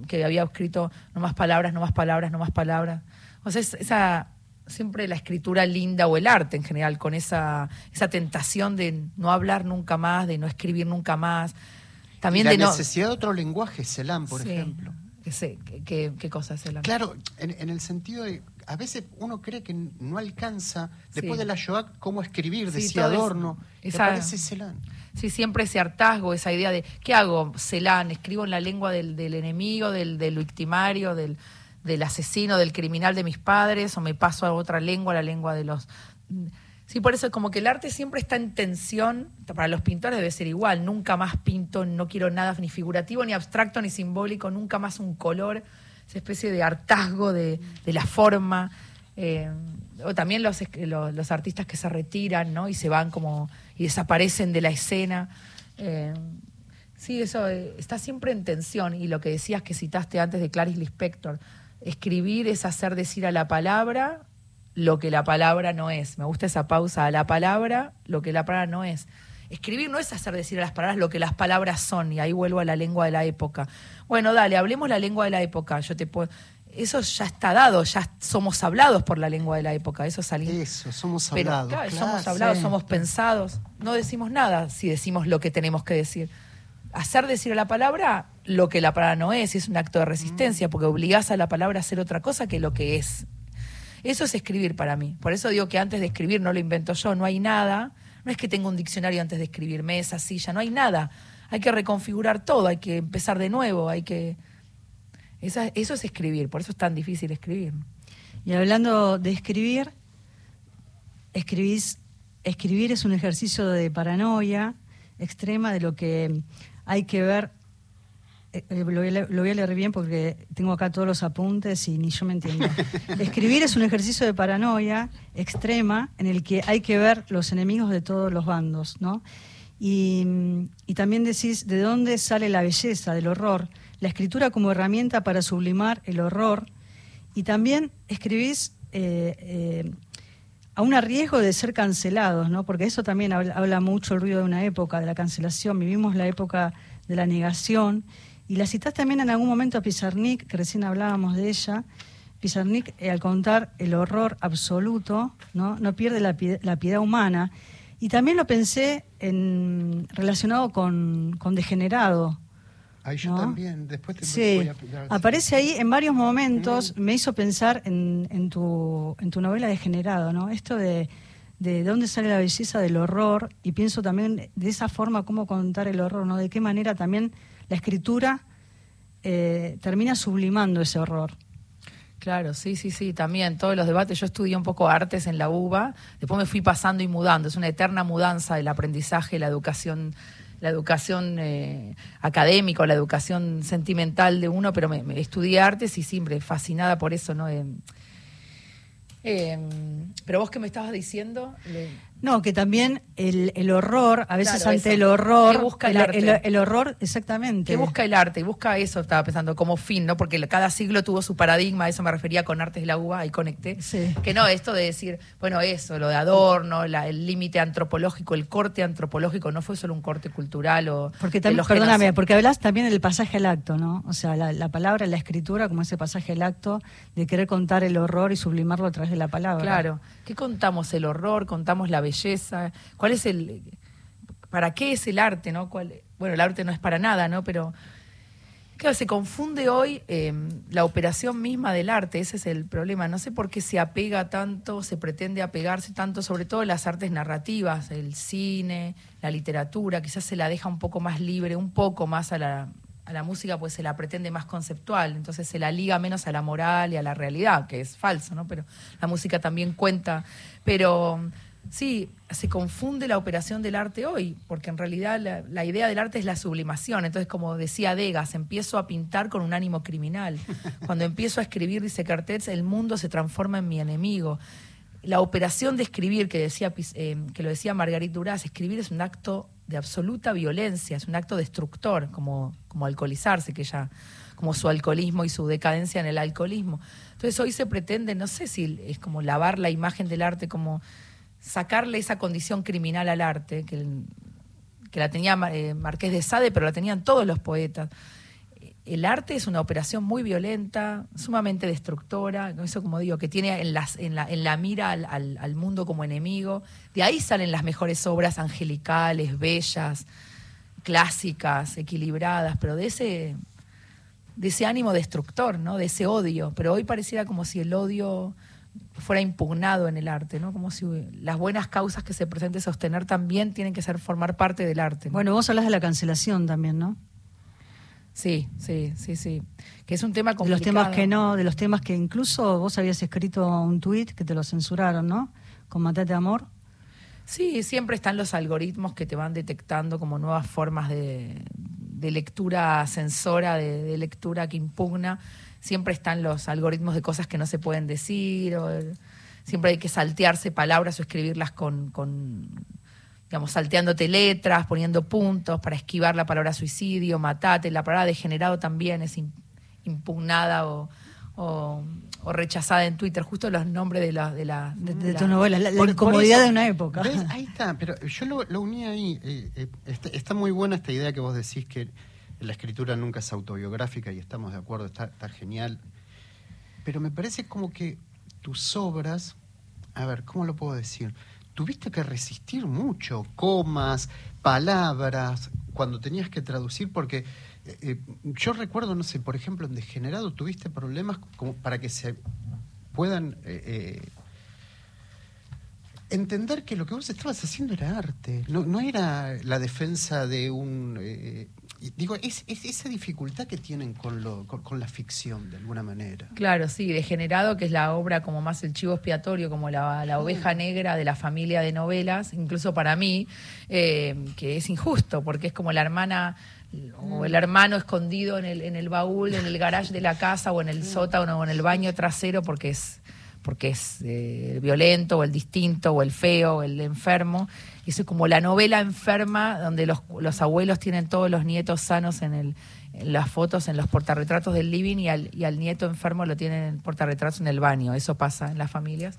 que había escrito no más palabras, no más palabras, no más palabras. O sea, es- esa siempre la escritura linda o el arte en general, con esa, esa tentación de no hablar nunca más, de no escribir nunca más. También y la de no. necesidad de otro lenguaje, Celan, por Sí. ejemplo. ¿Qué, qué, qué- cosa es el Claro, en, en el sentido de, a veces uno cree que no alcanza, después Sí. de la Shoah, cómo escribir, Sí, decía. Adorno, Esa- aparece Celan. Sí, siempre ese hartazgo, esa idea de, ¿qué hago? Celán, escribo en la lengua del, del enemigo, del, del victimario, del, del asesino, del criminal de mis padres, o me paso a otra lengua, la lengua de los... Sí, por eso es como que el arte siempre está en tensión, para los pintores debe ser igual, nunca más pinto, no quiero nada ni figurativo, ni abstracto, ni simbólico, nunca más un color, esa especie de hartazgo de, de la forma. Eh, o también los, los, artistas que se retiran, ¿no? Y se van como, y desaparecen de la escena. Eh, sí, eso eh, está siempre en tensión. Y lo que decías que citaste antes de Clarice Lispector, escribir es hacer decir a la palabra lo que la palabra no es. Me gusta esa pausa, a la palabra lo que la palabra no es. Escribir no es hacer decir a las palabras lo que las palabras son, y ahí vuelvo a la lengua de la época. Bueno, dale, hablemos la lengua de la época. Yo te puedo. Eso ya está dado, ya somos hablados por la lengua de la época, eso salió. Eso, somos hablados. claro, somos hablados, sí. somos pensados. No decimos nada si decimos lo que tenemos que decir. Hacer decir a la palabra lo que la palabra no es, es un acto de resistencia, porque obligás a la palabra a hacer otra cosa que lo que es. Eso es escribir para mí. Por eso digo que antes de escribir no lo invento yo, no hay nada. No es que tenga un diccionario antes de escribir, mesa, silla, no hay nada. Hay que reconfigurar todo, hay que empezar de nuevo, hay que... Esa, eso es escribir, por eso es tan difícil escribir. Y hablando de escribir, escribís, escribir es un ejercicio de paranoia extrema de lo que hay que ver eh, lo, voy a, lo, voy a, leer bien porque tengo acá todos los apuntes y ni yo me entiendo. Escribir es un ejercicio de paranoia extrema en el que hay que ver los enemigos de todos los bandos, ¿no? Y, y también decís de dónde sale la belleza del horror, la escritura como herramienta para sublimar el horror, y también escribís eh, eh, a un riesgo de ser cancelados, ¿no? Porque eso también habla, habla mucho el ruido de una época, de la cancelación. Vivimos la época de la negación y la citás también en algún momento a Pizarnik, que recién hablábamos de ella. Pizarnik, eh, al contar el horror absoluto, no, no pierde la, la, piedad humana. Y también lo pensé en, relacionado con, con Degenerado. Ahí yo ¿no? también, después te sí. voy a pillar. Aparece ahí en varios momentos, mm. me hizo pensar en, en, tu, en tu novela Degenerado, ¿no? Esto de, de dónde sale la belleza del horror, y pienso también de esa forma cómo contar el horror, ¿no? De qué manera también la escritura eh, termina sublimando ese horror. Claro, sí, sí, sí, también todos los debates. Yo estudié un poco artes en la UBA, después me fui pasando y mudando. Es una eterna mudanza del aprendizaje, la educación, la educación eh, académica, la educación sentimental de uno, pero me, estudié artes y siempre fascinada por eso, ¿no? Eh, pero vos que me estabas diciendo. No, que también el, el horror, a veces claro, ante eso. el horror. ¿Qué busca el, el, arte? el, el, horror, exactamente. ¿Qué busca el arte? Y busca eso, estaba pensando, como fin, ¿no? Porque cada siglo tuvo su paradigma, a eso me refería con Artes de la UBA, ahí conecté. Sí. Que no, esto de decir, bueno, eso, lo de Adorno, la, el límite antropológico, el corte antropológico, no fue solo un corte cultural o. Porque también, perdóname, porque hablas también del pasaje al acto, ¿no? O sea, la, la palabra, la escritura, como ese pasaje al acto, de querer contar el horror y sublimarlo a través de la palabra. Claro. ¿Qué contamos? El horror, contamos la belleza. ¿Cuál es el. ¿Para qué es el arte, no? ¿Cuál, bueno, el arte no es para nada, ¿no? Pero. Claro, se confunde hoy eh, la operación misma del arte, ese es el problema. No sé por qué se apega tanto, se pretende apegarse tanto, sobre todo las artes narrativas, el cine, la literatura, quizás se la deja un poco más libre, un poco más a la, a la música, pues se la pretende más conceptual, entonces se la liga menos a la moral y a la realidad, que es falso, ¿no? Pero la música también cuenta. Pero sí, se confunde la operación del arte hoy, porque en realidad la, idea del arte es la sublimación. Entonces, como decía Degas, empiezo a pintar con un ánimo criminal. Cuando empiezo a escribir, dice Cartets, el mundo se transforma en mi enemigo. La operación de escribir, que, decía, eh, que lo decía Margarit Duras, escribir es un acto de absoluta violencia, es un acto destructor, como, como alcoholizarse, que ya, como su alcoholismo y su decadencia en el alcoholismo. Entonces hoy se pretende, no sé si es como lavar la imagen del arte, como sacarle esa condición criminal al arte, que, que la tenía eh, Marqués de Sade, pero la tenían todos los poetas. El arte es una operación muy violenta, sumamente destructora, eso como digo, que tiene en, las, en, la, en la mira al, al, mundo como enemigo. De ahí salen las mejores obras angelicales, bellas, clásicas, equilibradas, pero de ese, de ese ánimo destructor, ¿no? de ese odio. Pero hoy pareciera como si el odio fuera impugnado en el arte, ¿no? Como si las buenas causas que se presente sostener también tienen que ser formar parte del arte. Bueno, vos hablas de la cancelación también, ¿no? Sí, sí, sí, sí. Que es un tema complicado. De los temas que no, de los temas que incluso vos habías escrito un tuit que te lo censuraron, ¿no? Con Matate Amor. Sí, siempre están los algoritmos que te van detectando como nuevas formas de, lectura censora, de, lectura que impugna. Siempre están los algoritmos de cosas que no se pueden decir, o siempre hay que saltearse palabras o escribirlas con digamos, salteándote letras, poniendo puntos para esquivar la palabra suicidio, matate. La palabra degenerado también es impugnada o, rechazada en Twitter, justo los nombres de la... De, la, de, tu novela, la, incomodidad de una época. Ahí está, pero yo lo, uní ahí. Eh, eh, está, muy buena esta idea que vos decís que la escritura nunca es autobiográfica y estamos de acuerdo, está, está genial. Pero me parece como que tus obras, a ver, ¿cómo lo puedo decir? Tuviste que resistir mucho, comas, palabras, cuando tenías que traducir, porque eh, eh, yo recuerdo, no sé, por ejemplo, en Degenerado tuviste problemas como para que se puedan eh, entender que lo que vos estabas haciendo era arte, no, no era la defensa de un digo, es, esa dificultad que tienen con, lo, con, la ficción, de alguna manera. Claro, sí, Degenerado, que es la obra como más el chivo expiatorio, como la, la oveja negra de la familia de novelas, incluso para mí, eh, que es injusto, porque es como la hermana o el hermano escondido en el, en el baúl, en el garage de la casa, o en el sótano, o en el baño trasero, porque es porque es eh, violento o el distinto o el feo o el enfermo. Eso es como la novela enferma donde los, los abuelos tienen todos los nietos sanos en, el, en las fotos, en los portarretratos del living y al, y al nieto enfermo lo tienen en portarretratos en el baño. Eso pasa en las familias.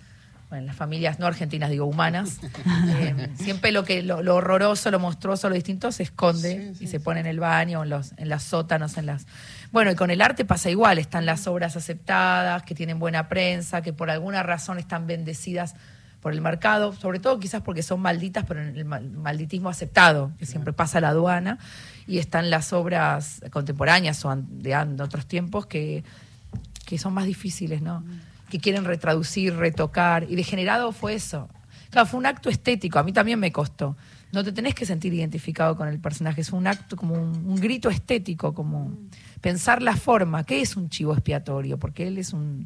Bueno, en las familias no argentinas, digo humanas, eh, siempre lo que lo, horroroso, lo monstruoso, lo distinto se esconde y se pone en el baño, en los, en las sótanos, en las bueno, y con el arte pasa igual, están las obras aceptadas, que tienen buena prensa, que por alguna razón están bendecidas por el mercado, sobre todo quizás porque son malditas, pero en el malditismo aceptado, que siempre pasa a la aduana, y están las obras contemporáneas o de, otros tiempos que, que son más difíciles, ¿no? Que quieren retraducir, retocar, y degenerado fue eso. Claro, fue un acto estético, a mí también me costó. No te tenés que sentir identificado con el personaje, es un acto como un grito estético, como pensar la forma, ¿qué es un chivo expiatorio? Porque él es un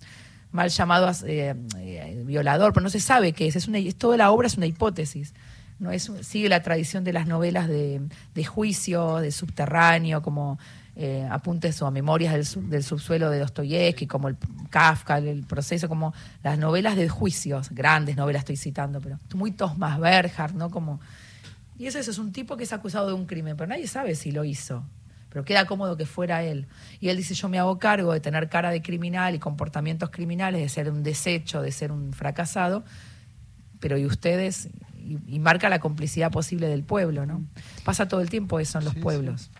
mal llamado eh, eh, violador, pero no se sabe qué es. es toda la obra es una hipótesis. No es, sigue la tradición de las novelas de, juicio, de subterráneo, como eh, apuntes o memorias del, subsuelo de Dostoyevsky, como el Kafka, el, proceso, como las novelas de juicios, grandes novelas estoy citando, pero muy Thomas Berger, ¿no? Como, y eso, eso es un tipo que es acusado de un crimen, pero nadie sabe si lo hizo pero queda cómodo que fuera él. Y él dice, yo me hago cargo de tener cara de criminal y comportamientos criminales, de ser un desecho, de ser un fracasado, pero y ustedes, y, marca la complicidad posible del pueblo, ¿no? Pasa todo el tiempo eso en los pueblos.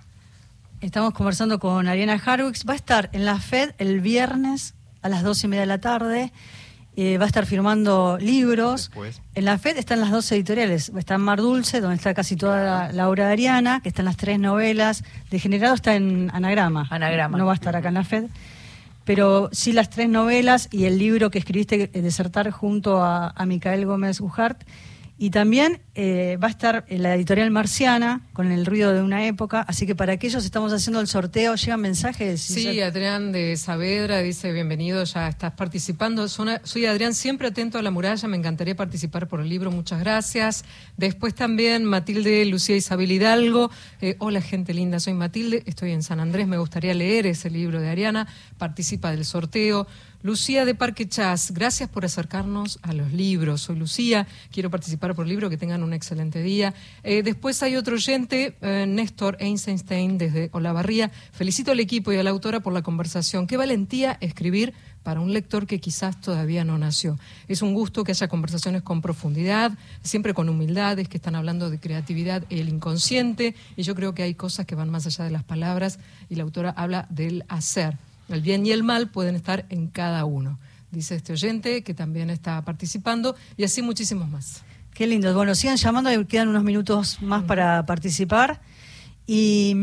Estamos conversando con Ariana Harwix, va a estar en la FED el viernes a las dos y media de la tarde. Eh, va a estar firmando libros. En la FED están las dos editoriales. Está en Mar Dulce, donde está casi toda la, obra de Ariana, que están las tres novelas. Degenerado está en Anagrama. Anagrama. No va a estar acá en la FED. Pero sí las tres novelas y el libro que escribiste, eh, Desertar, junto a, a Micael Gómez Ujart. Y también eh, va a estar en la editorial Marciana con el ruido de una época, así que para aquellos estamos haciendo el sorteo, llegan mensajes. Sí, Adrián de Saavedra dice bienvenido, ya estás participando. Soy Adrián, siempre atento a la muralla, me encantaría participar por el libro, muchas gracias. Después también Matilde Lucía Isabel Hidalgo, eh, hola gente linda, soy Matilde, estoy en San Andrés, me gustaría leer ese libro de Ariana, participa del sorteo. Lucía de Parque Chas, gracias por acercarnos a los libros. Soy Lucía, quiero participar por el libro, que tengan un excelente día. Eh, después hay otro oyente, eh, Néstor Einstein desde Olavarría. Felicito al equipo y a la autora por la conversación. Qué valentía escribir para un lector que quizás todavía no nació. Es un gusto que haya conversaciones con profundidad, siempre con humildad, es que están hablando de creatividad el inconsciente, y yo creo que hay cosas que van más allá de las palabras, y la autora habla del hacer. El bien y el mal pueden estar en cada uno, dice este oyente que también está participando y así muchísimos más. Qué lindo. Bueno, sigan llamando, quedan unos minutos más para participar. Y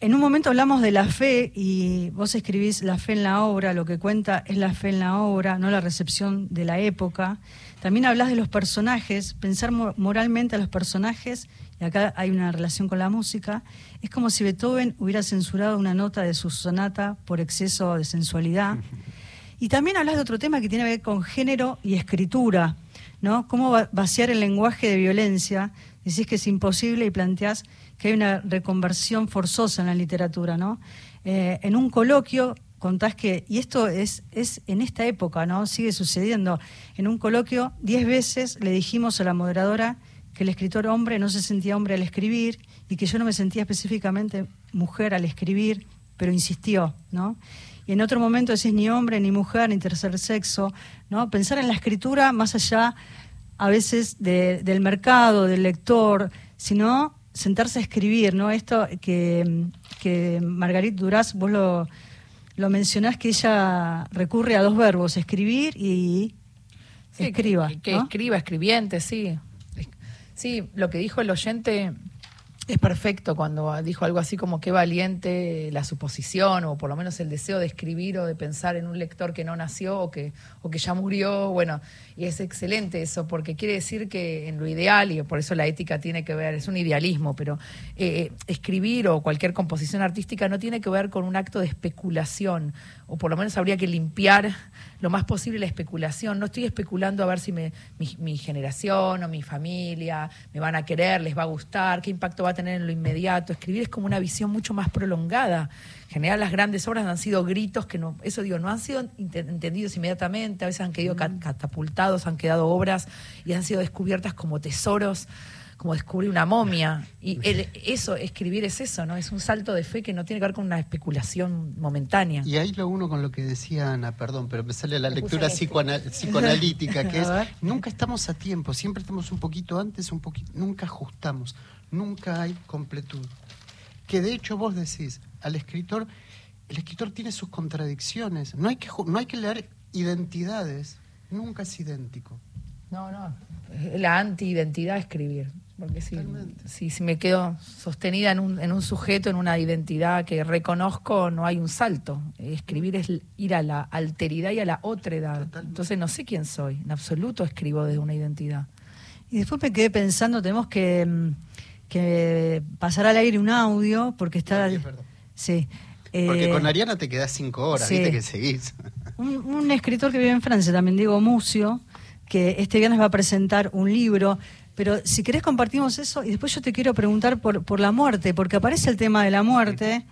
en un momento hablamos de la fe y vos escribís la fe en la obra, lo que cuenta es la fe en la obra, no la recepción de la época. También hablas de los personajes, pensar moralmente a los personajes, y acá hay una relación con la música, es como si Beethoven hubiera censurado una nota de su sonata por exceso de sensualidad. Y también hablas de otro tema que tiene que ver con género y escritura, ¿no? Cómo vaciar el lenguaje de violencia. Decís que es imposible y planteás que hay una reconversión forzosa en la literatura, ¿no? Eh, en un coloquio contás que, y esto es, es en esta época, ¿no? Sigue sucediendo. En un coloquio, diez veces le dijimos a la moderadora que el escritor hombre no se sentía hombre al escribir y que yo no me sentía específicamente mujer al escribir, pero insistió, ¿no? Y en otro momento decís ni hombre, ni mujer, ni tercer sexo, ¿no? Pensar en la escritura más allá a veces del mercado, del lector, sino sentarse a escribir, ¿no? Esto que, que Margarit Duraz, vos lo, lo mencionás que ella recurre a dos verbos, escribir y escriba. Que, escriba, escribiente, sí. Sí, lo que dijo el oyente es perfecto cuando dijo algo así como qué valiente la suposición o por lo menos el deseo de escribir o de pensar en un lector que no nació o que, o que ya murió. Bueno, y es excelente eso porque quiere decir que en lo ideal, y por eso la ética tiene que ver, es un idealismo, pero eh, escribir o cualquier composición artística no tiene que ver con un acto de especulación o por lo menos habría que limpiar lo más posible la especulación. No estoy especulando a ver si mi, mi, generación o mi familia me van a querer, les va a gustar, qué impacto va a tener en lo inmediato. Escribir es como una visión mucho más prolongada. En general las grandes obras han sido gritos que no, eso digo, no han sido entendidos inmediatamente, a veces han quedado catapultados, han quedado obras y han sido descubiertas como tesoros como descubrir una momia. Y eso, escribir es eso, ¿no? Es un salto de fe que no tiene que ver con una especulación momentánea. Y ahí lo uno con lo que decía Ana, perdón, pero me sale la lectura psicoanalítica, que es, nunca estamos a tiempo, siempre estamos un poquito antes, un poquito, nunca ajustamos, nunca hay completud. Que de hecho vos decís, al escritor, el escritor tiene sus contradicciones, no hay que, no hay que leer identidades, nunca es idéntico. No, no, la anti-identidad escribir. Porque si, si, me quedo sostenida en un, en un sujeto, en una identidad que reconozco, no hay un salto. Escribir es ir a la alteridad y a la otredad. Entonces no sé quién soy. En absoluto escribo desde una identidad. Y después me quedé pensando, tenemos que, mm, que pasar al aire un audio, porque está... sí. Porque con eh, Ariana te quedas cinco horas, viste que seguís. Un, un, escritor que vive en Francia, también Diego Mucio, que este viernes va a presentar un libro pero si querés compartimos eso y después yo te quiero preguntar por, por la muerte, porque aparece el tema de la muerte.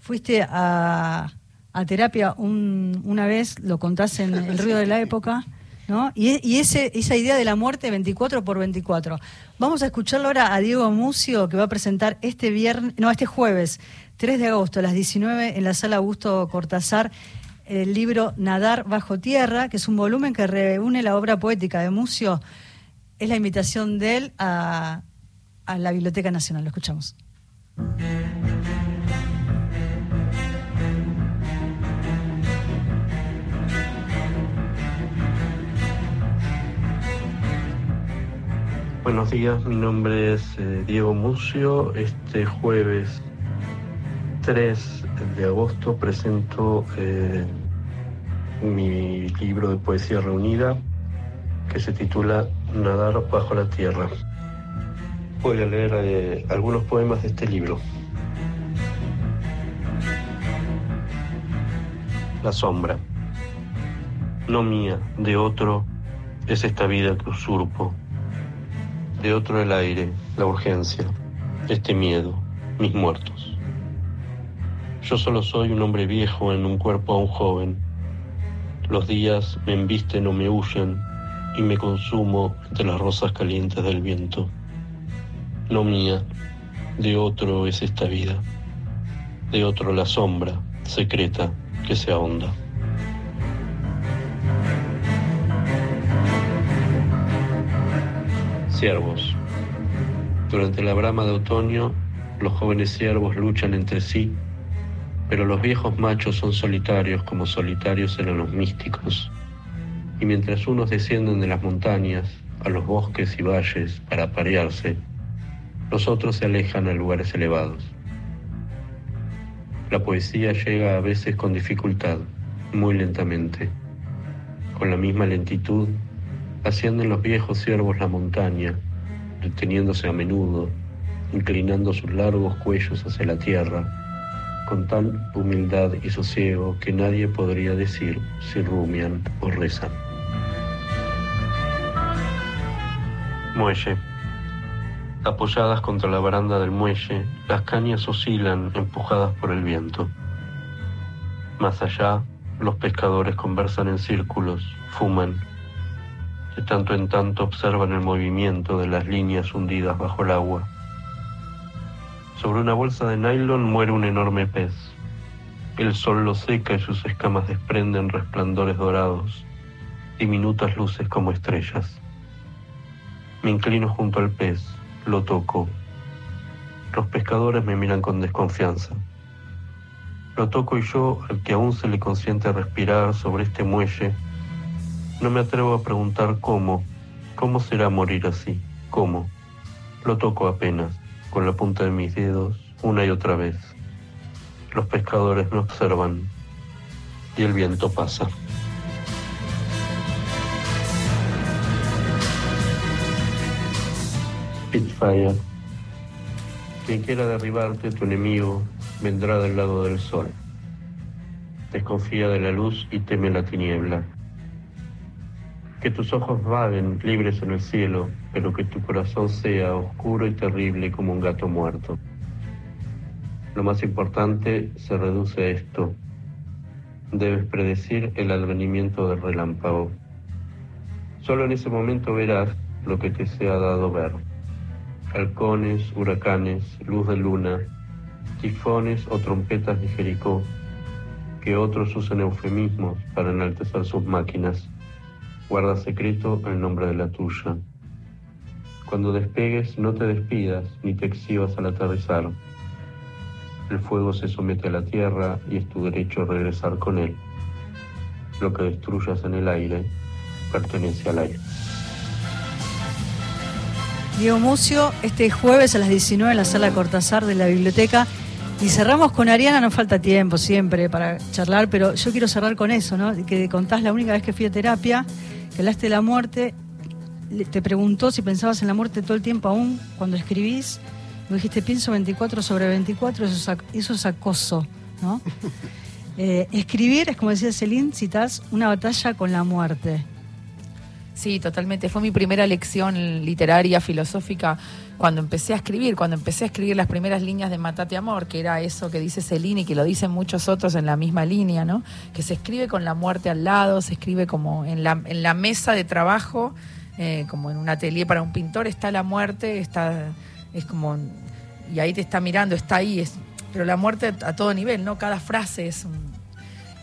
Fuiste a, a terapia un, una vez, lo contás en El ruido de la época, ¿no? Y, y ese, esa idea de la muerte 24 por 24. Vamos a escucharlo ahora a Diego Mucio, que va a presentar este viernes, no, este jueves, 3 de agosto a las 19 en la sala Augusto Cortázar el libro Nadar bajo tierra, que es un volumen que reúne la obra poética de Mucio es la invitación de él a, la Biblioteca Nacional. Lo escuchamos. Buenos días, mi nombre es eh, Diego Mucio. Este jueves 3 de agosto presento eh, mi libro de poesía reunida que se titula Nadar bajo la tierra. Voy a leer eh, algunos poemas de este libro. La sombra. No mía, de otro es esta vida que usurpo. De otro el aire, la urgencia, este miedo, mis muertos. Yo solo soy un hombre viejo en un cuerpo aún joven. Los días me embisten o me huyen y me consumo entre las rosas calientes del viento. No mía, de otro es esta vida, de otro la sombra secreta que se ahonda. Ciervos. Durante la brama de otoño, los jóvenes ciervos luchan entre sí, pero los viejos machos son solitarios como solitarios eran los místicos y mientras unos descienden de las montañas a los bosques y valles para aparearse, los otros se alejan a lugares elevados. La poesía llega a veces con dificultad, muy lentamente. Con la misma lentitud, ascienden los viejos ciervos la montaña, deteniéndose a menudo, inclinando sus largos cuellos hacia la tierra, con tal humildad y sosiego que nadie podría decir si rumian o rezan. Muelle. Apoyadas contra la baranda del muelle, las cañas oscilan empujadas por el viento. Más allá, los pescadores conversan en círculos, fuman. De tanto en tanto observan el movimiento de las líneas hundidas bajo el agua. Sobre una bolsa de nylon muere un enorme pez. El sol lo seca y sus escamas desprenden resplandores dorados, diminutas luces como estrellas. Me inclino junto al pez, lo toco. Los pescadores me miran con desconfianza. Lo toco y yo, al que aún se le consiente respirar sobre este muelle, no me atrevo a preguntar cómo, cómo será morir así, cómo. Lo toco apenas, con la punta de mis dedos, una y otra vez. Los pescadores me observan y el viento pasa. Spitfire. Quien quiera derribarte, tu enemigo, vendrá del lado del sol. Desconfía de la luz y teme la tiniebla. Que tus ojos vaguen libres en el cielo, pero que tu corazón sea oscuro y terrible como un gato muerto. Lo más importante se reduce a esto. Debes predecir el advenimiento del relámpago. Solo en ese momento verás lo que te sea dado ver halcones, huracanes, luz de luna, tifones o trompetas de Jericó, que otros usan eufemismos para enaltecer sus máquinas. Guarda secreto el nombre de la tuya. Cuando despegues, no te despidas ni te exhibas al aterrizar. El fuego se somete a la tierra y es tu derecho regresar con él. Lo que destruyas en el aire pertenece al aire. Diego Mucio, este jueves a las 19 en la sala Cortázar de la biblioteca. Y cerramos con Ariana, no falta tiempo siempre para charlar, pero yo quiero cerrar con eso, ¿no? Que contás la única vez que fui a terapia, que hablaste de la muerte, te preguntó si pensabas en la muerte todo el tiempo aún cuando escribís. Me dijiste, pienso 24 sobre 24, eso es, eso es acoso, ¿no? Eh, escribir es, como decía Celine, citas una batalla con la muerte. Sí, totalmente. Fue mi primera lección literaria, filosófica, cuando empecé a escribir, cuando empecé a escribir las primeras líneas de Matate Amor, que era eso que dice Celini y que lo dicen muchos otros en la misma línea, ¿no? Que se escribe con la muerte al lado, se escribe como en la, en la mesa de trabajo, eh, como en un atelier para un pintor, está la muerte, está, es como, y ahí te está mirando, está ahí, es, pero la muerte a todo nivel, ¿no? Cada frase es un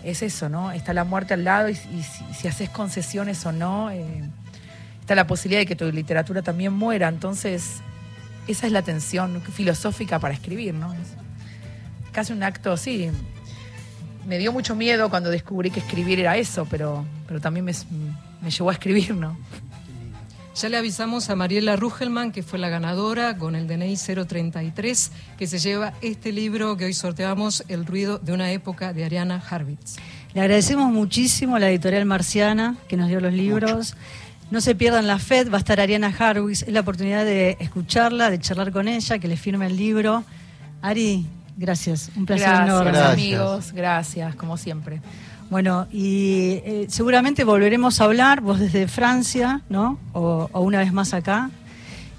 es eso, ¿no? Está la muerte al lado y, si, haces concesiones o no, eh, está la posibilidad de que tu literatura también muera. Entonces, esa es la tensión filosófica para escribir, ¿no? Es casi un acto, sí. Me dio mucho miedo cuando descubrí que escribir era eso, pero, pero también me, me llevó a escribir, ¿no? Ya le avisamos a Mariela Rugelman, que fue la ganadora con el DNI 033, que se lleva este libro que hoy sorteamos, El ruido de una época de Ariana Harvitz. Le agradecemos muchísimo a la editorial Marciana que nos dio los libros. No se pierdan la FED, va a estar Ariana Harwitz, es la oportunidad de escucharla, de charlar con ella, que le firme el libro. Ari, gracias, un placer gracias, enorme. amigos, gracias, como siempre. Bueno, y eh, seguramente volveremos a hablar, vos desde Francia, ¿no? O, una vez más acá.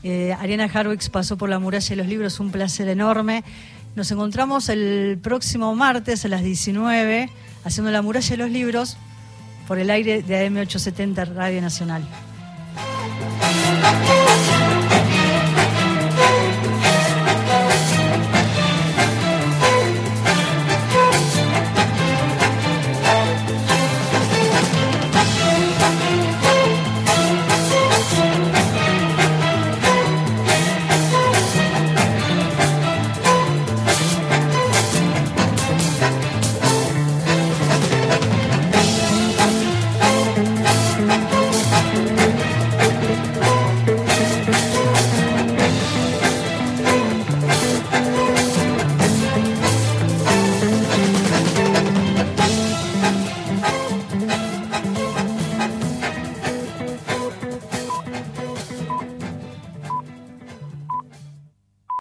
Eh, Ariana Harwix pasó por la muralla de los libros, un placer enorme. Nos encontramos el próximo martes a las 19 haciendo la muralla de los libros por el aire de AM870 Radio Nacional.